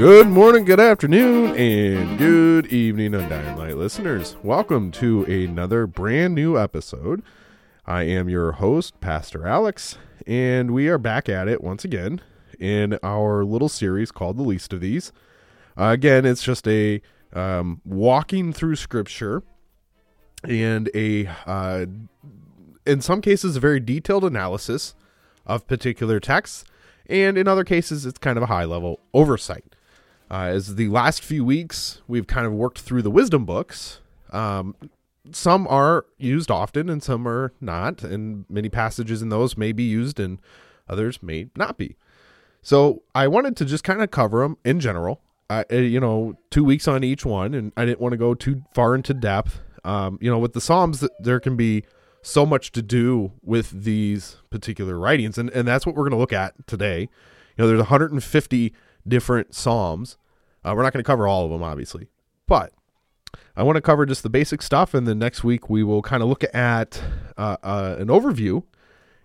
Good morning, good afternoon, and good evening, Undying Light listeners. Welcome to another brand new episode. I am your host, Pastor Alex, and we are back at it once again in our little series called The Least of These. Uh, again, it's just a um, walking through Scripture and a, uh, in some cases, a very detailed analysis of particular texts, and in other cases, it's kind of a high level oversight. Uh, as the last few weeks, we've kind of worked through the wisdom books. Um, some are used often and some are not, and many passages in those may be used and others may not be. So I wanted to just kind of cover them in general. Uh, you know, two weeks on each one, and I didn't want to go too far into depth. Um, you know, with the Psalms, there can be so much to do with these particular writings, and, and that's what we're going to look at today. You know, there's 150 different Psalms. Uh, we're not going to cover all of them, obviously, but I want to cover just the basic stuff, and then next week we will kind of look at uh, uh, an overview,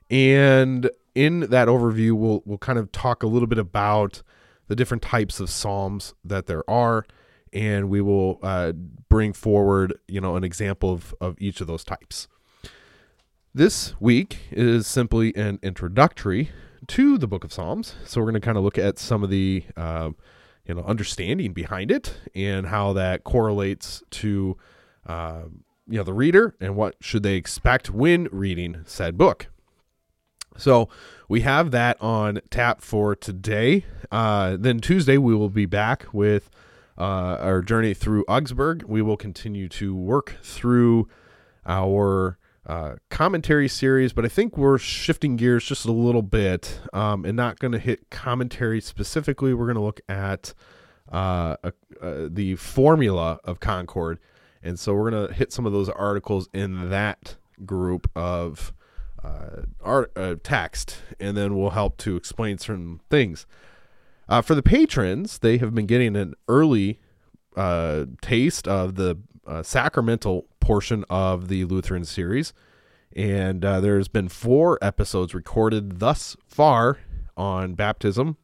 and in that overview we'll we'll kind of talk a little bit about the different types of psalms that there are, and we will uh, bring forward you know an example of of each of those types. This week is simply an introductory to the book of Psalms. So we're going to kind of look at some of the uh, you know understanding behind it and how that correlates to uh, you know the reader and what should they expect when reading said book. So we have that on tap for today. Uh, then Tuesday we will be back with uh, our journey through Augsburg. We will continue to work through our uh, commentary series, but I think we're shifting gears just a little bit um, and not going to hit commentary specifically. We're going to look at uh, the formula of Concord. And so we're going to hit some of those articles in that group of uh, art uh, text, and then we'll help to explain certain things. Uh, for the patrons, they have been getting an early uh, taste of the uh, sacramental portion of the Lutheran series. And uh, there's been four episodes recorded thus far on baptism.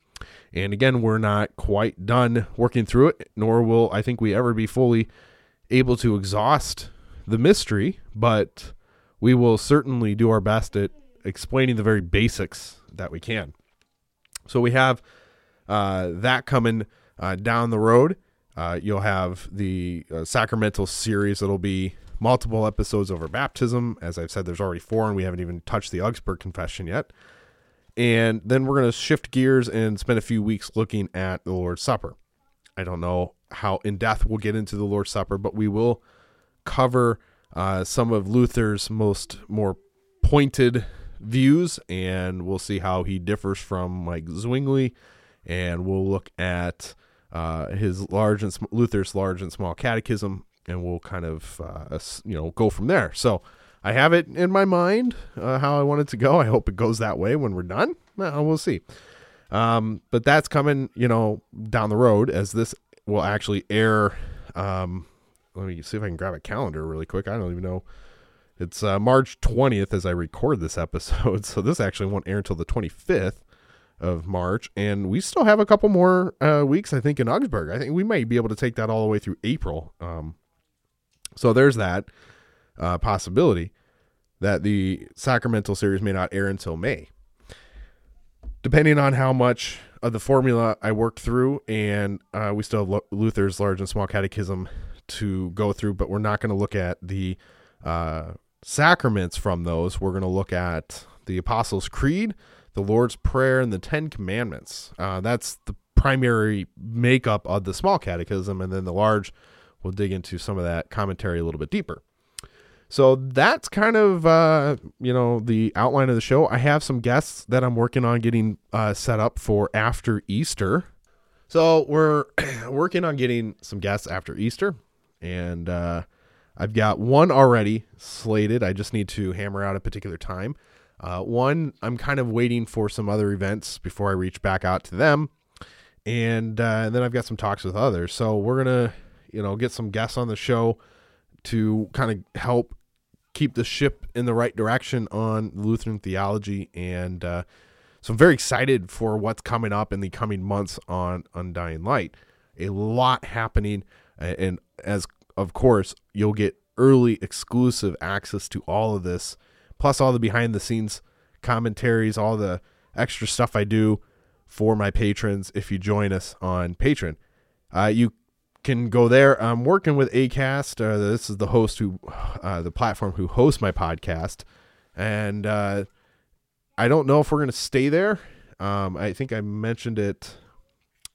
And again, we're not quite done working through it, nor will I think we ever be fully able to exhaust the mystery, but we will certainly do our best at explaining the very basics that we can. So we have uh, that coming uh, down the road. Uh, you'll have the uh, sacramental series that'll be multiple episodes over baptism. As I've said, there's already four, and we haven't even touched the Augsburg Confession yet. And then we're going to shift gears and spend a few weeks looking at the Lord's Supper. I don't know how in depth we'll get into the Lord's Supper, but we will cover uh, some of Luther's most more pointed views, and we'll see how he differs from like Zwingli, and we'll look at uh, his large and sm- Luther's large and small catechism, and we'll kind of uh, you know go from there. So I have it in my mind uh, how I want it to go. I hope it goes that way when we're done. Well, we'll see. Um, but that's coming, you know, down the road as this will actually air. Um, let me see if I can grab a calendar really quick. I don't even know. It's uh, March 20th as I record this episode. So this actually won't air until the 25th of March. And we still have a couple more uh, weeks, I think, in Augsburg. I think we might be able to take that all the way through April. Um, so there's that uh, possibility that the Sacramental series may not air until May. Depending on how much of the formula I worked through, and uh, we still have Luther's Large and Small Catechism to go through, but we're not going to look at the uh, sacraments from those. We're going to look at the Apostles' Creed, the Lord's Prayer, and the Ten Commandments. Uh, that's the primary makeup of the Small Catechism, and then the Large, we'll dig into some of that commentary a little bit deeper. So that's kind of uh, you know the outline of the show. I have some guests that I'm working on getting uh, set up for after Easter. So we're working on getting some guests after Easter, and uh, I've got one already slated. I just need to hammer out a particular time. Uh, one, I'm kind of waiting for some other events before I reach back out to them, and, uh, and then I've got some talks with others. So we're gonna, you know, get some guests on the show to kind of help keep the ship in the right direction on Lutheran theology. And uh, so I'm very excited for what's coming up in the coming months on Undying Light. A lot happening. And as of course, you'll get early exclusive access to all of this, plus all the behind the scenes commentaries, all the extra stuff I do for my patrons if you join us on Patreon. Uh, you can go there. I'm working with Acast. Uh, this is the host who, uh, the platform who hosts my podcast, and uh, I don't know if we're gonna stay there. Um, I think I mentioned it.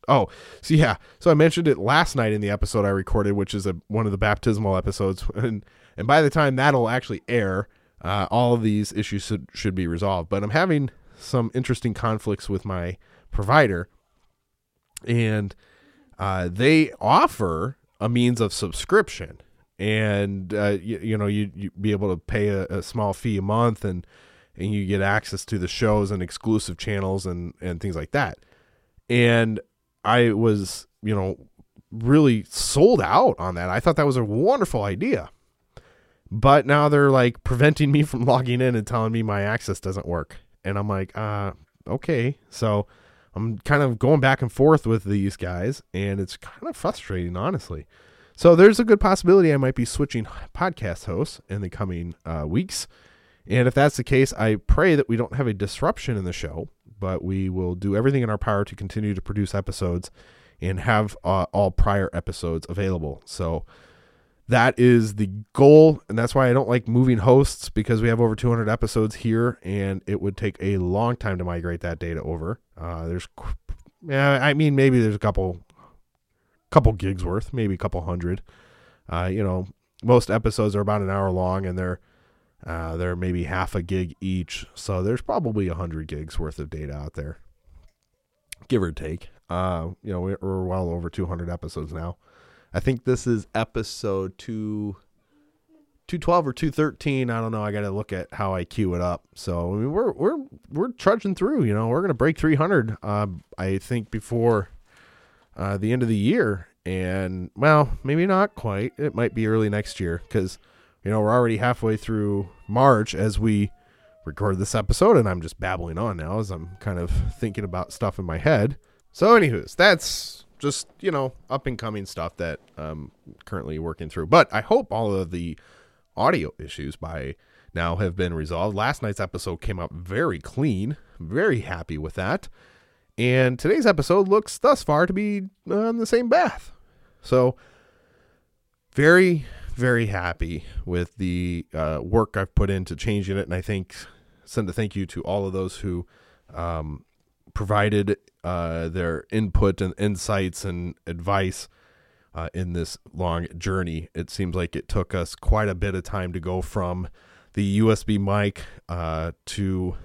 Oh, so yeah, so I mentioned it last night in the episode I recorded, which is a one of the baptismal episodes, and and by the time that'll actually air, uh, all of these issues should should be resolved. But I'm having some interesting conflicts with my provider, and uh, they offer a means of subscription, and uh, you, you, know you you be able to pay a, a, small fee a month, and and you get access to the shows and exclusive channels and and things like that. And I was you know really sold out on that. I thought that was a wonderful idea. But now they're like preventing me from logging in and telling me my access doesn't work. And I'm like, uh, okay. So I'm kind of going back and forth with these guys, and it's kind of frustrating, honestly. So there's a good possibility I might be switching podcast hosts in the coming uh, weeks. And if that's the case, I pray that we don't have a disruption in the show, but we will do everything in our power to continue to produce episodes and have uh, all prior episodes available. So that is the goal and that's why i don't like moving hosts because we have over 200 episodes here and it would take a long time to migrate that data over. Uh, there's yeah i mean maybe there's a couple couple gigs worth maybe a couple hundred. Uh, you know most episodes are about an hour long and they're uh, they're maybe half a gig each so there's probably a hundred gigs worth of data out there give or take. Uh, you know we're well over 200 episodes now I think this is episode two. 212 or 213 i don't know. I gotta look at how i queue it up. So I mean, we're we're we're trudging through you know we're gonna break 300 uh, i think before uh, the end of the year. And well maybe not quite. It might be early next year because you know we're already halfway through march as we record this episode and i'm just babbling on now as i'm kind of thinking about stuff in my head. So anywho's that's just you know up and coming stuff that I'm currently working through. But I hope all of the audio issues by now have been resolved. Last night's episode came out very clean. Very happy with that. And today's episode looks thus far to be on the same path. So very very happy with the uh, work I've put into changing it, and I think send a thank you to all of those who um, provided uh, their input and insights and advice uh, in this long journey. It seems like it took us quite a bit of time to go from the USB mic uh, to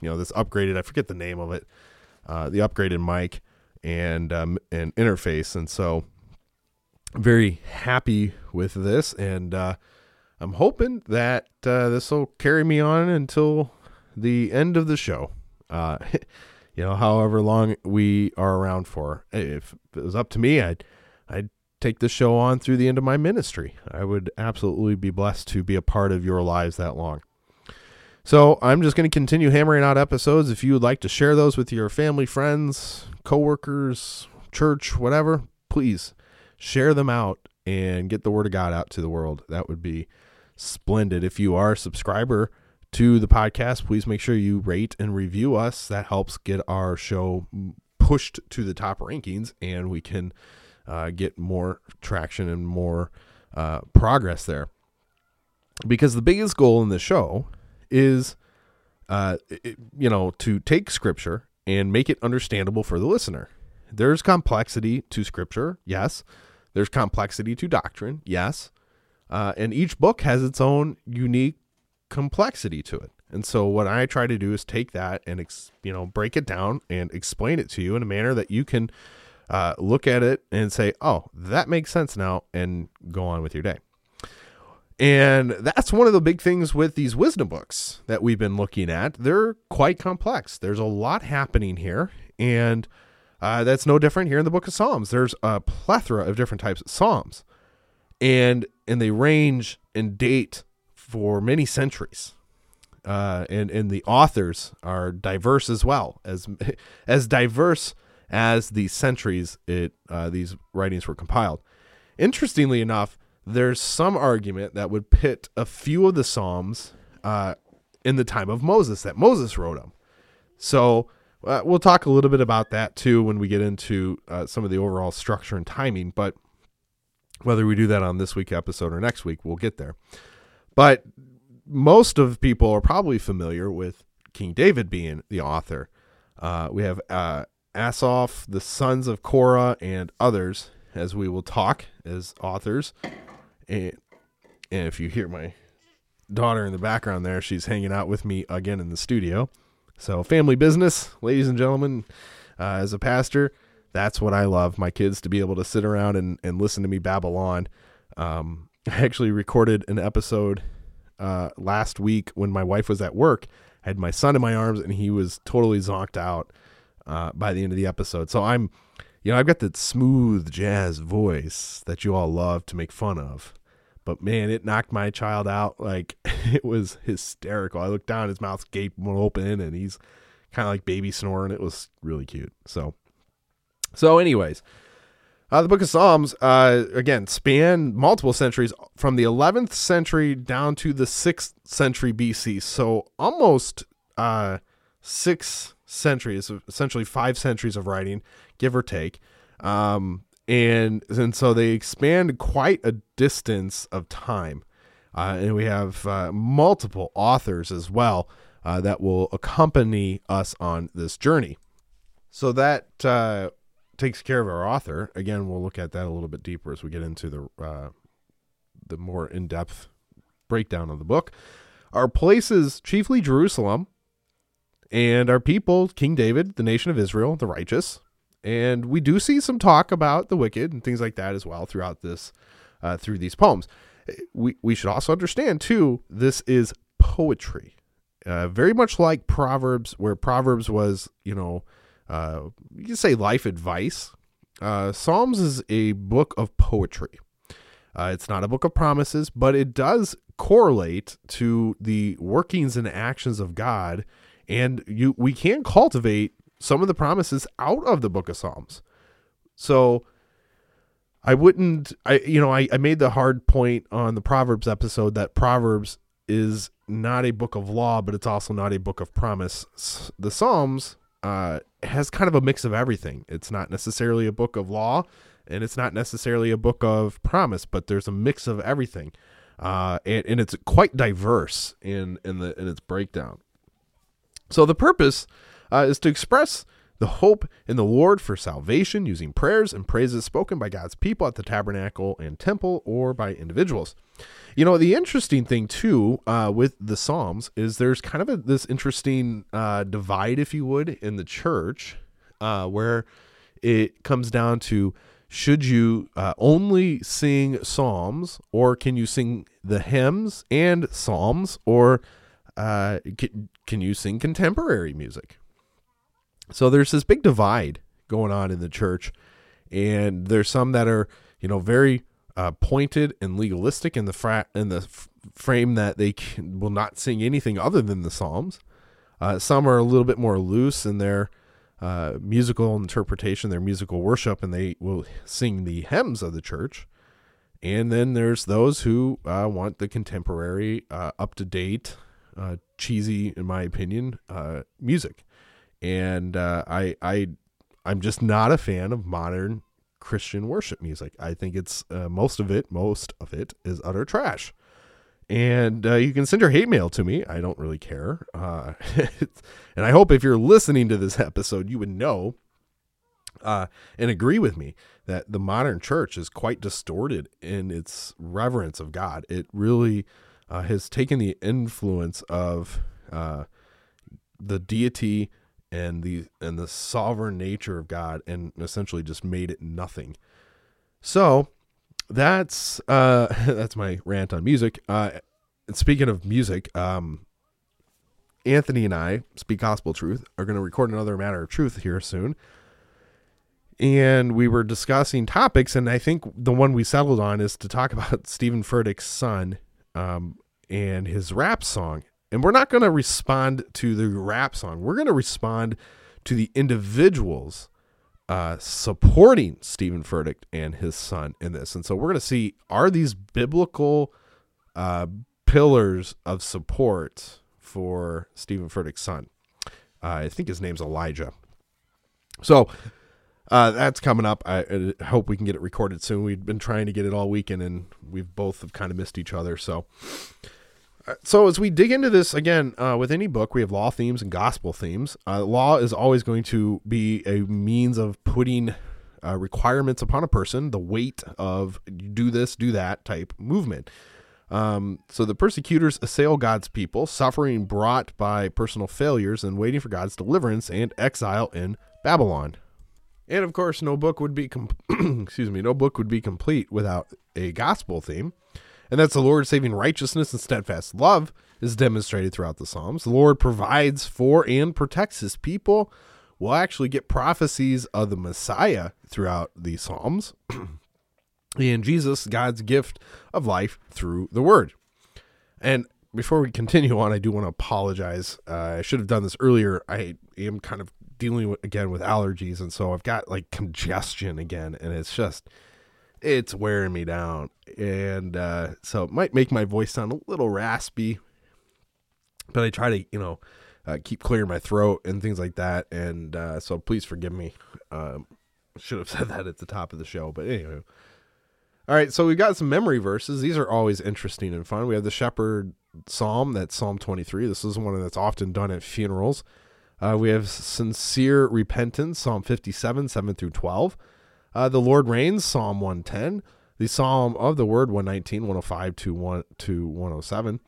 you know this upgraded I forget the name of it uh, the upgraded mic and um, and interface and so very happy with this and uh, I'm hoping that this will carry me on until the end of the show. you know, however long we are around for. If it was up to me, I'd I'd take the show on through the end of my ministry. I would absolutely be blessed to be a part of your lives that long. So I'm just going to continue hammering out episodes. If you would like to share those with your family, friends, coworkers, church, whatever, please share them out and get the word of God out to the world. That would be splendid. If you are a subscriber to the podcast, please make sure you rate and review us. That helps get our show pushed to the top rankings and we can uh, get more traction and more uh, progress there. Because the biggest goal in the show is, uh, it, you know, to take scripture and make it understandable for the listener. There's complexity to scripture, yes. There's complexity to doctrine, yes. Uh, and each book has its own unique complexity to it. And so what I try to do is take that and ex, you know break it down and explain it to you in a manner that you can uh, look at it and say, "Oh, that makes sense now," and go on with your day. And that's one of the big things with these wisdom books that we've been looking at. They're quite complex. There's a lot happening here, and uh, that's no different here in the Book of Psalms. There's a plethora of different types of psalms, and and they range and date for many centuries. Uh, and and the authors are diverse as well as as diverse as the centuries it uh, these writings were compiled. Interestingly enough, there's some argument that would pit a few of the Psalms uh, in the time of Moses that Moses wrote them. So uh, we'll talk a little bit about that too when we get into uh, some of the overall structure and timing. But whether we do that on this week episode or next week, we'll get there. But most of people are probably familiar with King David being the author. Uh, we have uh, the sons of Korah, and others, as we will talk as authors. And, and if you hear my daughter in the background there, she's hanging out with me again in the studio. So, family business, ladies and gentlemen, uh, as a pastor, that's what I love. My kids to be able to sit around and, and listen to me babble on. Um, I actually recorded an episode uh, last week when my wife was at work. I had my son in my arms and he was totally zonked out uh, by the end of the episode. So I'm, you know, I've got that smooth jazz voice that you all love to make fun of. But man, it knocked my child out. Like it was hysterical. I looked down, his mouth's gaping open, and he's kind of like baby snoring. It was really cute. So, so anyways, uh, the Book of Psalms uh, again span multiple centuries from the 11th century down to the 6th century BC. So almost uh, six centuries, essentially five centuries of writing, give or take. Um, and and so they expand quite a distance of time, uh, and we have uh, multiple authors as well uh, that will accompany us on this journey. So that takes care of our author. Again, we'll look at that a little bit deeper as we get into the uh, the more in depth breakdown of the book. Our places, chiefly Jerusalem, and our people, King David, the nation of Israel, the righteous. And we do see some talk about the wicked and things like that as well throughout this, uh, through these poems. We, we should also understand, too, this is poetry. Uh, very much like Proverbs, where Proverbs was, you know, uh, you can say life advice. Uh, Psalms is a book of poetry. Uh, it's not a book of promises, but it does correlate to the workings and actions of God and you we can cultivate some of the promises out of the book of psalms so i wouldn't i you know I, I made the hard point on the proverbs episode that proverbs is not a book of law but it's also not a book of promise the psalms uh, has kind of a mix of everything. It's not necessarily a book of law and it's not necessarily a book of promise but there's a mix of everything. Uh, and, and it's quite diverse in in the in its breakdown. So the purpose uh, is to express the hope in the Lord for salvation using prayers and praises spoken by God's people at the tabernacle and temple or by individuals. You know, the interesting thing too uh, with the Psalms is there's kind of a, this interesting uh, divide, if you would, in the church uh, where it comes down to should you uh, only sing Psalms or can you sing the hymns and Psalms or uh, can, can you sing contemporary music? So there's this big divide going on in the church, and there's some that are, you know, very uh, pointed and legalistic in the fra- in the f- frame that they can, will not sing anything other than the Psalms. Uh, some are a little bit more loose in their uh, musical interpretation, their musical worship, and they will sing the hymns of the church. And then there's those who uh, want the contemporary, uh, up to date, uh, cheesy, in my opinion, music. And uh, I, I, I'm just not a fan of modern Christian worship music. I think it's uh, most of it, most of it is utter trash. And you can send your hate mail to me. I don't really care. and I hope if you're listening to this episode, you would know uh, and agree with me that the modern church is quite distorted in its reverence of God. It really uh, has taken the influence of uh, the deity and the and the sovereign nature of God and essentially just made it nothing. So that's uh, that's my rant on music. Uh, and speaking of music, um, Anthony and I, Speak Gospel Truth, are going to record another Matter of Truth here soon and we were discussing topics, and I think the one we settled on is to talk about Stephen Furtick's son um, and his rap song. And we're not going to respond to the rap song. We're going to respond to the individuals uh, supporting Stephen Furtick and his son in this. And so we're going to see are these biblical uh, pillars of support for Stephen Furtick's son? Uh, I think his name's Elijah. So uh, that's coming up. I, I, hope we can get it recorded soon. We've been trying to get it all weekend, and we've both have kind of missed each other. So, so as we dig into this again, uh, with any book, we have law themes and gospel themes. Uh, law is always going to be a means of putting uh, requirements upon a person, the weight of do this, do that type movement. Um, so the persecutors assail God's people, suffering brought by personal failures and waiting for God's deliverance and exile in Babylon. And of course, no book would be com- excuse me, no book would be complete without a gospel theme. And that's the Lord saving righteousness and steadfast love is demonstrated throughout the Psalms. The Lord provides for and protects his people. We'll actually get prophecies of the Messiah throughout the Psalms. and Jesus, God's gift of life through the Word. And before we continue on, I do want to apologize. Uh, I should have done this earlier. I am kind of dealing with, again with allergies, and so I've got like congestion again, and it's just it's wearing me down, and uh, so it might make my voice sound a little raspy, but I try to you know uh, keep clearing my throat and things like that, and uh, so please forgive me. Um, should have said that at the top of the show, but anyway. All right, so we've got some memory verses. These are always interesting and fun. We have the shepherd psalm, that's Psalm 23. This is one that's often done at funerals. Uh, we have sincere repentance, Psalm 57, 7 through 12. Uh, the Lord reigns, Psalm 110. The Psalm of the Word, 119, 105 to, 1, to 107.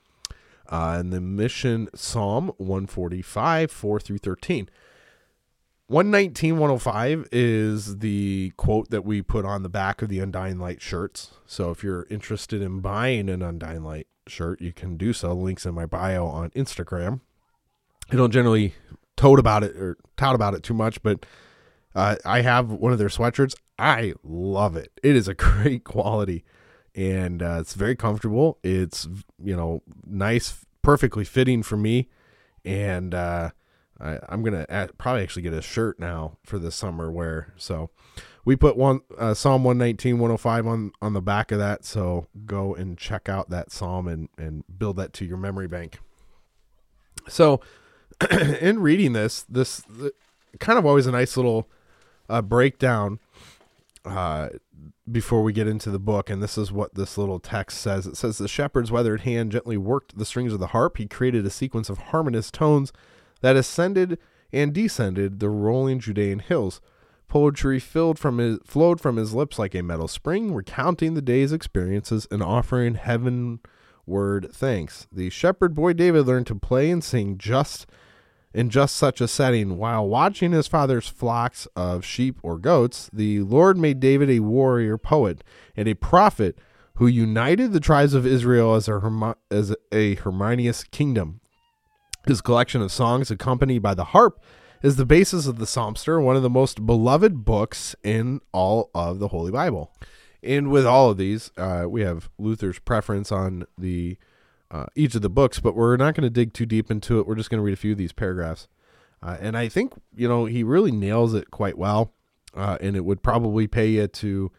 Uh, and the Mission Psalm, 145, 4 through 13. 119, 105 is the quote that we put on the back of the Undying Light shirts. So if you're interested in buying an Undying Light shirt, you can do so. Links in my bio on Instagram. I don't generally tote about it or tout about it too much, but uh, I have one of their sweatshirts. I love it. It is a great quality, and uh, it's very comfortable. It's you know nice, perfectly fitting for me, and uh, I, am gonna probably actually get a shirt now for the summer wear. So we put one uh, Psalm 119, 105 on on the back of that. So go and check out that psalm and and build that to your memory bank. So in reading this, this the, kind of always a nice little uh, breakdown uh, before we get into the book. And this is what this little text says. It says the shepherd's weathered hand gently worked the strings of the harp. He created a sequence of harmonious tones that ascended and descended the rolling Judean hills. Poetry filled from his, flowed from his lips like a metal spring, recounting the day's experiences and offering heavenward thanks. The shepherd boy David learned to play and sing just in just such a setting. While watching his father's flocks of sheep or goats, the Lord made David a warrior poet and a prophet who united the tribes of Israel as a, as a harmonious kingdom. His collection of songs, accompanied by the harp is the basis of the Psalmster, one of the most beloved books in all of the Holy Bible. And with all of these, uh, we have Luther's preference on the uh, each of the books, but we're not going to dig too deep into it. We're just going to read a few of these paragraphs. Uh, and I think, you know, he really nails it quite well. Uh, and it would probably pay you to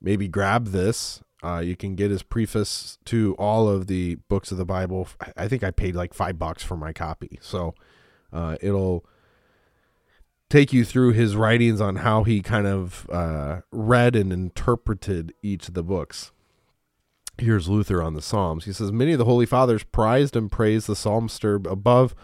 maybe grab this. Uh, you can get his preface to all of the books of the Bible. I think I paid like five bucks for my copy. So uh, it'll take you through his writings on how he kind of uh, read and interpreted each of the books. Here's Luther on the Psalms. He says, Many of the Holy Fathers prized and praised the Psalmster above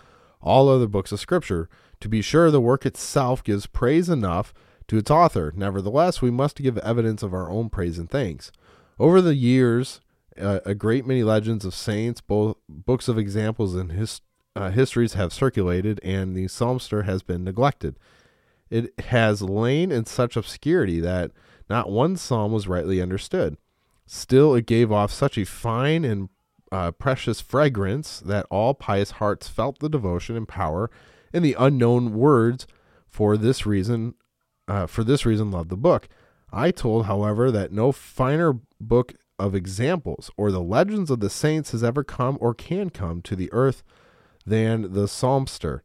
all other books of Scripture. To be sure, the work itself gives praise enough to its author. Nevertheless, we must give evidence of our own praise and thanks. Over the years, uh, a great many legends of saints, both books of examples and his, uh, histories have circulated, and the Psalmster has been neglected. It has lain in such obscurity that not one psalm was rightly understood. Still, it gave off such a fine and uh, precious fragrance that all pious hearts felt the devotion and power in the unknown words. For this reason, uh, for this reason, loved the book. I told, however, that no finer book of examples or the legends of the saints has ever come or can come to the earth than the Psalmster.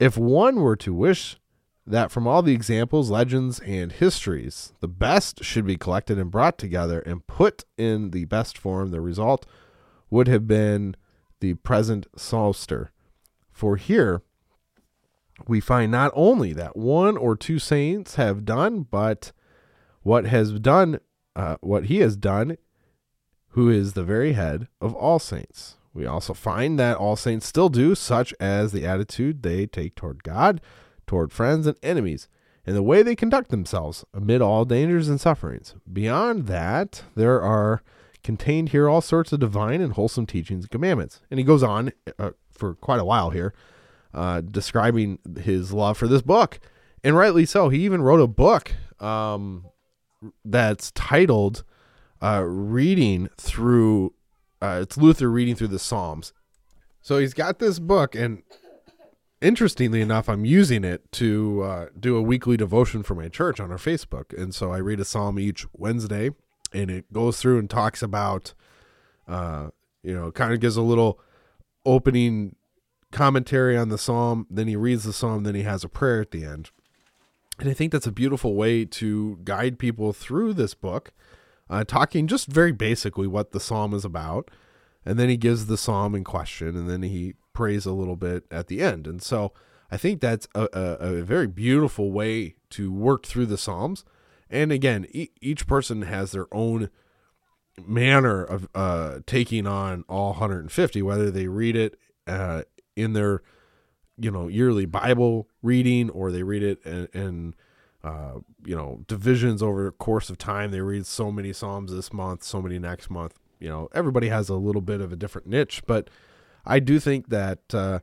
If one were to wish that from all the examples, legends, and histories, the best should be collected and brought together and put in the best form, the result would have been the present Psalmster. For here we find not only that one or two saints have done, but what has done, uh, what he has done, who is the very head of all saints. We also find that all saints still do, such as the attitude they take toward God, toward friends and enemies, and the way they conduct themselves amid all dangers and sufferings. Beyond that, there are contained here all sorts of divine and wholesome teachings and commandments. And he goes on uh, for quite a while here, uh, describing his love for this book. And rightly so. He even wrote a book um, that's titled uh, Reading Through, uh, it's Luther reading through the Psalms. So he's got this book, and interestingly enough, I'm using it to uh, do a weekly devotion for my church on our Facebook. And so I read a psalm each Wednesday, and it goes through and talks about, uh, you know, kind of gives a little opening commentary on the psalm. Then he reads the psalm, then he has a prayer at the end. And I think that's a beautiful way to guide people through this book, uh, talking just very basically what the psalm is about. And then he gives the psalm in question, and then he prays a little bit at the end. And so I think that's a, a, a very beautiful way to work through the psalms. And again, e- each person has their own manner of uh, taking on all 150, whether they read it uh, in their you know yearly Bible reading or they read it in, in uh, you know divisions over the course of time. They read so many psalms this month, so many next month. You know, everybody has a little bit of a different niche, but I do think that uh,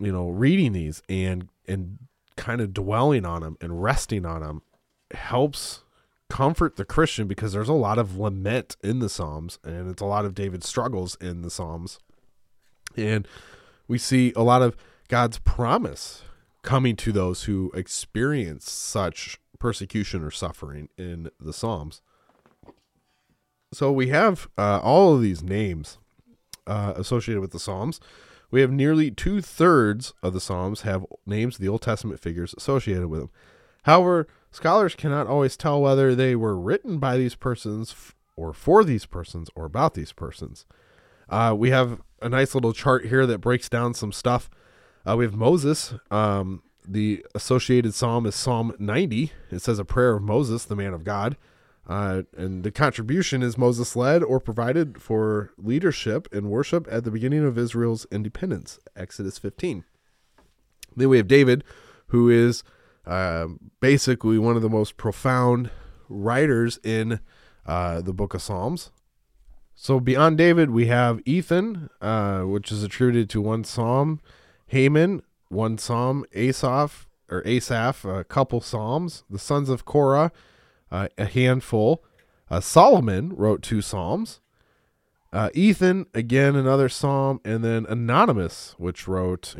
you know reading these and and kind of dwelling on them and resting on them helps comfort the Christian because there's a lot of lament in the Psalms and it's a lot of David's struggles in the Psalms. And we see a lot of God's promise coming to those who experience such persecution or suffering in the Psalms. So we have uh, all of these names uh, associated with the Psalms. We have nearly two thirds of the Psalms have names of the Old Testament figures associated with them. However, scholars cannot always tell whether they were written by these persons or for these persons or about these persons. Uh, we have a nice little chart here that breaks down some stuff. Uh, we have Moses. Um, the associated psalm is Psalm 90. It says a prayer of Moses, the man of God. Uh, and the contribution is Moses led or provided for leadership and worship at the beginning of Israel's independence, Exodus 15. Then we have David, who is uh, basically one of the most profound writers in uh, the book of Psalms. So beyond David, we have Ethan, uh, which is attributed to one psalm, Haman, one psalm, Asaph or Asaph, a couple psalms, the sons of Korah, uh, a handful. Uh, Solomon wrote two psalms. Uh, Ethan, again, another psalm, and then Anonymous, which wrote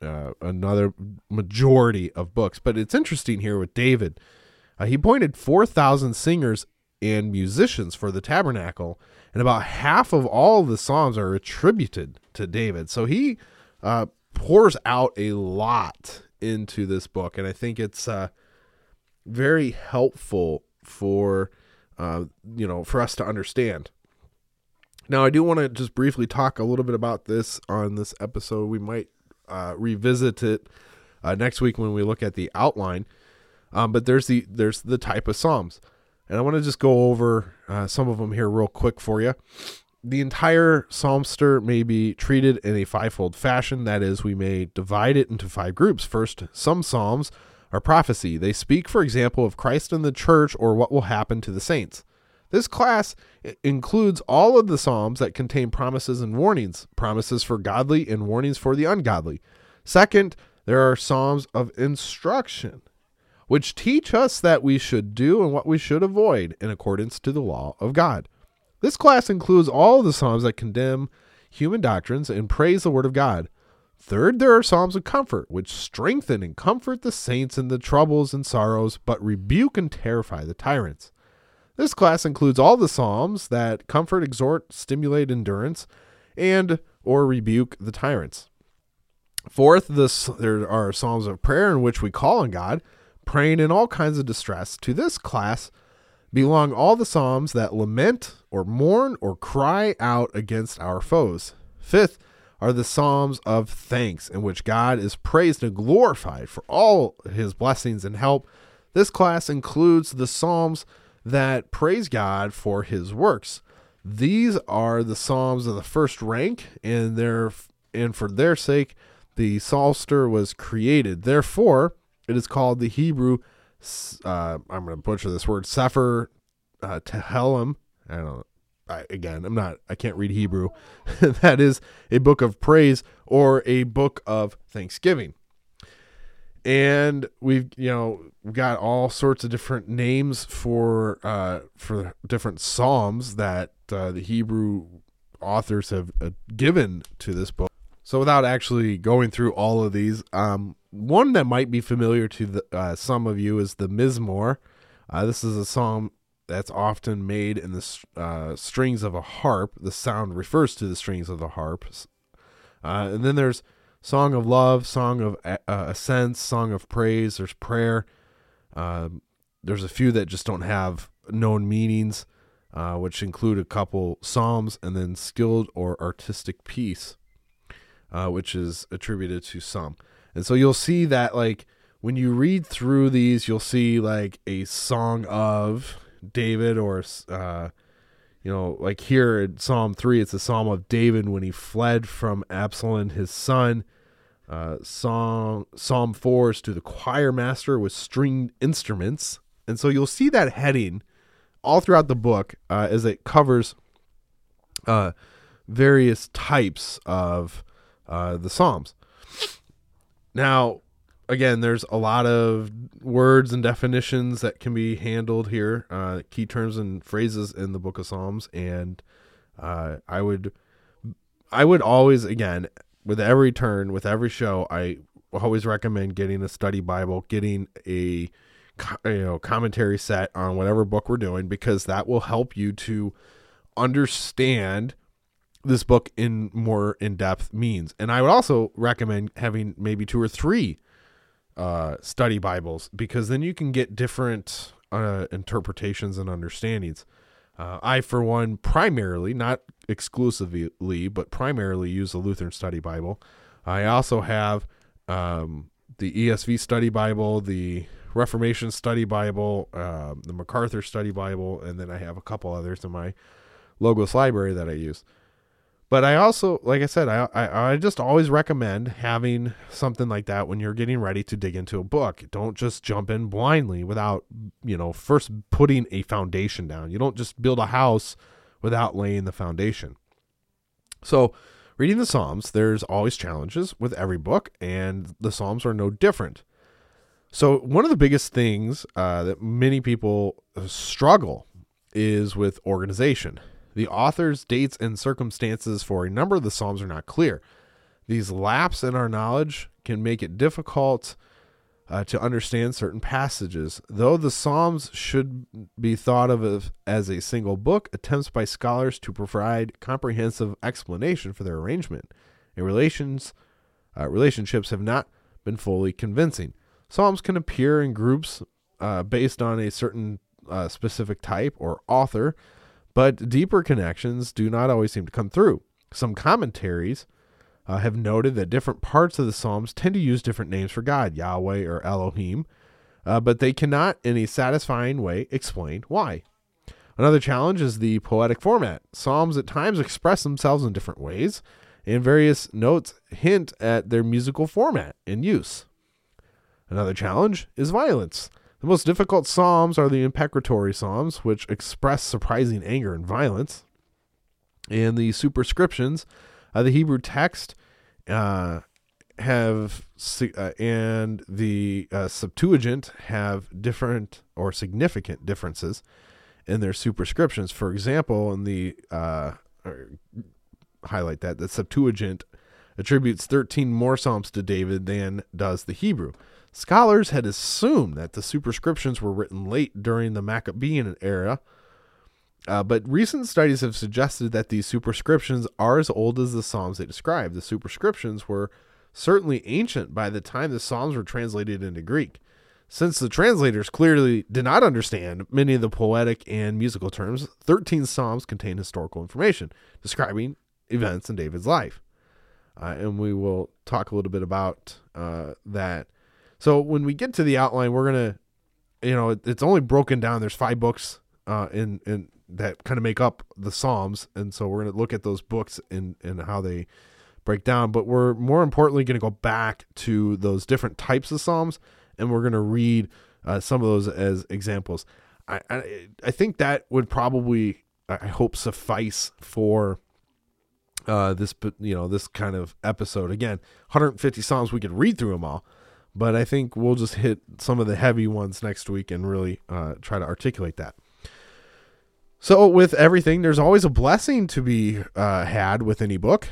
uh, another majority of books. But it's interesting here with David. Uh, he appointed 4,000 singers and musicians for the tabernacle, and about half of all of the psalms are attributed to David. So he uh, pours out a lot into this book, and I think it's very helpful for uh, you know for us to understand. Now, I do want to just briefly talk a little bit about this on this episode. We might uh, revisit it uh, next week when we look at the outline. Um, but there's the there's the type of psalms, and I want to just go over uh, some of them here real quick for you. The entire psalmster may be treated in a fivefold fashion. That is, we may divide it into five groups. First, some psalms are prophecy. They speak, for example, of Christ and the church or what will happen to the saints. This class includes all of the Psalms that contain promises and warnings, promises for godly and warnings for the ungodly. Second, there are Psalms of instruction, which teach us that we should do and what we should avoid in accordance to the law of God. This class includes all the Psalms that condemn human doctrines and praise the Word of God. Third, there are Psalms of comfort, which strengthen and comfort the saints in the troubles and sorrows, but rebuke and terrify the tyrants. This class includes all the psalms that comfort, exhort, stimulate endurance, and or rebuke the tyrants. Fourth, this, there are psalms of prayer in which we call on God, praying in all kinds of distress. To this class belong all the psalms that lament or mourn or cry out against our foes. Fifth are the psalms of thanks in which God is praised and glorified for all his blessings and help. This class includes the psalms that praise God for his works. These are the psalms of the first rank, and their and for their sake the psalter was created. Therefore, it is called the Hebrew. Uh, I'm going to butcher this word. Sefer uh, Tehillim. I don't. I, again, I'm not. I can't read Hebrew. that is a book of praise or a book of thanksgiving and we've you know got all sorts of different names for uh for different psalms that uh, the hebrew authors have uh, given to this book so without actually going through all of these um one that might be familiar to the, uh, some of you is the mizmor uh, this is a psalm that's often made in the uh, strings of a harp the sound refers to the strings of the harp uh, and then there's song of love, song of uh, ascents, song of praise. There's prayer. Um, there's a few that just don't have known meanings, uh, which include a couple psalms and then skilled or artistic piece, uh, which is attributed to some. And so you'll see that like when you read through these, you'll see like a song of David or uh, you know, like here in Psalm 3, it's a psalm of David when he fled from Absalom, his son. Uh, Psalm, psalm 4 is to the choir master with stringed instruments. And so you'll see that heading all throughout the book uh, as it covers uh, various types of uh, the Psalms. Now, again, there's a lot of words and definitions that can be handled here, uh, key terms and phrases in the Book of Psalms, and uh, I would, I would always, again, with every turn, with every show, I always recommend getting a study Bible, getting a you know commentary set on whatever book we're doing because that will help you to understand this book in more in-depth means. And I would also recommend having maybe two or three uh, study Bibles because then you can get different uh, interpretations and understandings. Uh, I, for one, primarily, not exclusively, but primarily use the Lutheran Study Bible. I also have um, the ESV Study Bible, the Reformation Study Bible, uh, the MacArthur Study Bible, and then I have a couple others in my Logos library that I use. But I also, like I said, I, I, I just always recommend having something like that when you're getting ready to dig into a book. Don't just jump in blindly without, you know, first putting a foundation down. You don't just build a house without laying the foundation. So, reading the Psalms, there's always challenges with every book, and the Psalms are no different. So, one of the biggest things uh, that many people struggle is with organization. The author's dates and circumstances for a number of the Psalms are not clear. These lapses in our knowledge can make it difficult uh, to understand certain passages. Though the Psalms should be thought of as a single book, attempts by scholars to provide comprehensive explanation for their arrangement and relations uh, relationships have not been fully convincing. Psalms can appear in groups uh, based on a certain uh, specific type or author, but deeper connections do not always seem to come through. Some commentaries uh, have noted that different parts of the Psalms tend to use different names for God, Yahweh or Elohim, uh, but they cannot, in a satisfying way, explain why. Another challenge is the poetic format. Psalms at times express themselves in different ways, and various notes hint at their musical format and use. Another challenge is violence. The most difficult psalms are the imprecatory psalms, which express surprising anger and violence. And the superscriptions uh, the Hebrew text uh, have uh, and the uh, Septuagint have different or significant differences in their superscriptions. For example, in the uh, highlight that the Septuagint attributes 13 more psalms to David than does the Hebrew. Scholars had assumed that the superscriptions were written late during the Maccabean era uh, but recent studies have suggested that these superscriptions are as old as the Psalms they describe. The superscriptions were certainly ancient by the time the Psalms were translated into Greek. Since the translators clearly did not understand many of the poetic and musical terms, 13 Psalms contain historical information describing events in David's life. Uh, and we will talk a little bit about uh, that. So when we get to the outline, we're to, you know, it's only broken down. There's five books uh, in, in that kind of make up the Psalms, and so we're to look at those books and and how they break down. But we're more importantly to go back to those different types of Psalms, and we're to read uh, some of those as examples. I, I I think that would probably I hope suffice for uh, this you know this kind of episode. Again, 150 Psalms we could read through them all, but I think we'll just hit some of the heavy ones next week and really uh, try to articulate that. So, with everything, there's always a blessing to be uh, had with any book.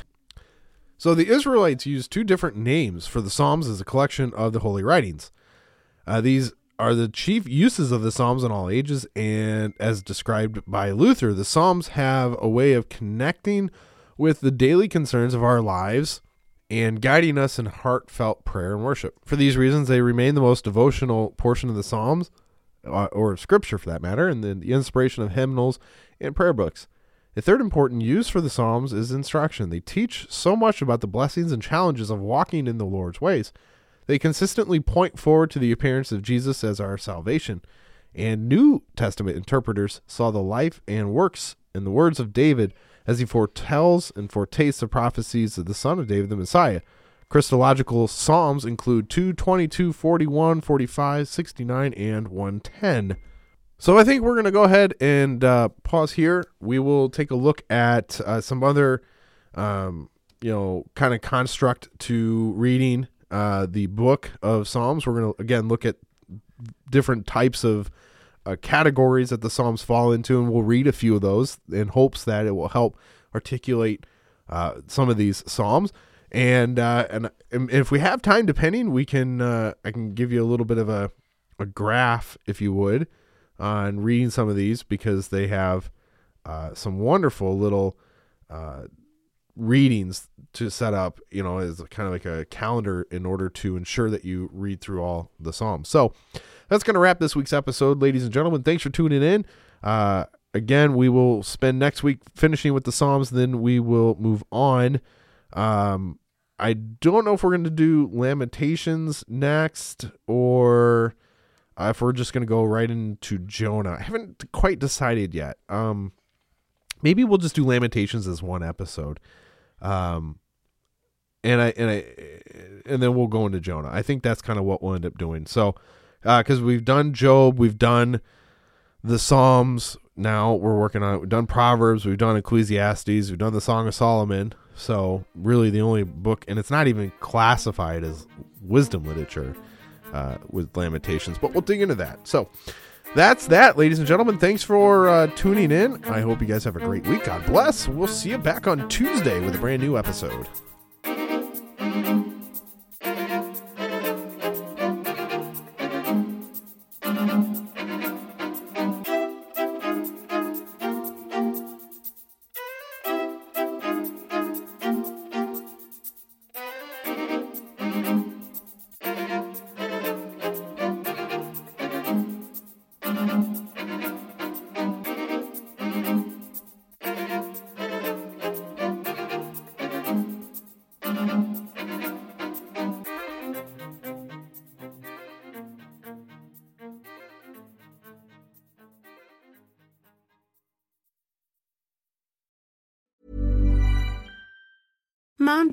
So, the Israelites used two different names for the Psalms as a collection of the holy writings. Uh, these are the chief uses of the Psalms in all ages, and as described by Luther, the Psalms have a way of connecting with the daily concerns of our lives and guiding us in heartfelt prayer and worship. For these reasons, they remain the most devotional portion of the Psalms uh, or scripture for that matter, and the inspiration of hymnals and prayer books. The third important use for the Psalms is instruction. They teach so much about the blessings and challenges of walking in the Lord's ways. They consistently point forward to the appearance of Jesus as our salvation. And New Testament interpreters saw the life and works and the words of David as he foretells and foretastes the prophecies of the Son of David, the Messiah. Christological Psalms include 2, 22, 41, 45, 69, and 110. So I think we're going to go ahead and uh, pause here. We will take a look at uh, some other, um, you know, kind of construct to reading uh, the book of Psalms. We're going to, again, look at different types of uh, categories that the Psalms fall into, and we'll read a few of those in hopes that it will help articulate uh, some of these Psalms and uh, and if we have time, depending, we can uh, I can give you a little bit of a a graph, if you would, on reading some of these because they have uh, some wonderful little uh, readings to set up. You know, as kind of like a calendar in order to ensure that you read through all the psalms. So that's going to wrap this week's episode, ladies and gentlemen. Thanks for tuning in. Uh, again, we will spend next week finishing with the psalms. Then we will move on. Um, I don't know if we're going to do Lamentations next or uh, if we're just going to go right into Jonah. I haven't quite decided yet. Um, maybe we'll just do Lamentations as one episode. Um, and I and I and then we'll go into Jonah. I think that's kind of what we'll end up doing. So, because uh, we've done Job, we've done the Psalms. Now we're working on it. We've done Proverbs, we've done Ecclesiastes, we've done the Song of Solomon. So, really, the only book, and it's not even classified as wisdom literature uh, with Lamentations, but we'll dig into that. So, That's that, ladies and gentlemen. Thanks for uh, tuning in. I hope you guys have a great week. God bless. We'll see you back on Tuesday with a brand new episode.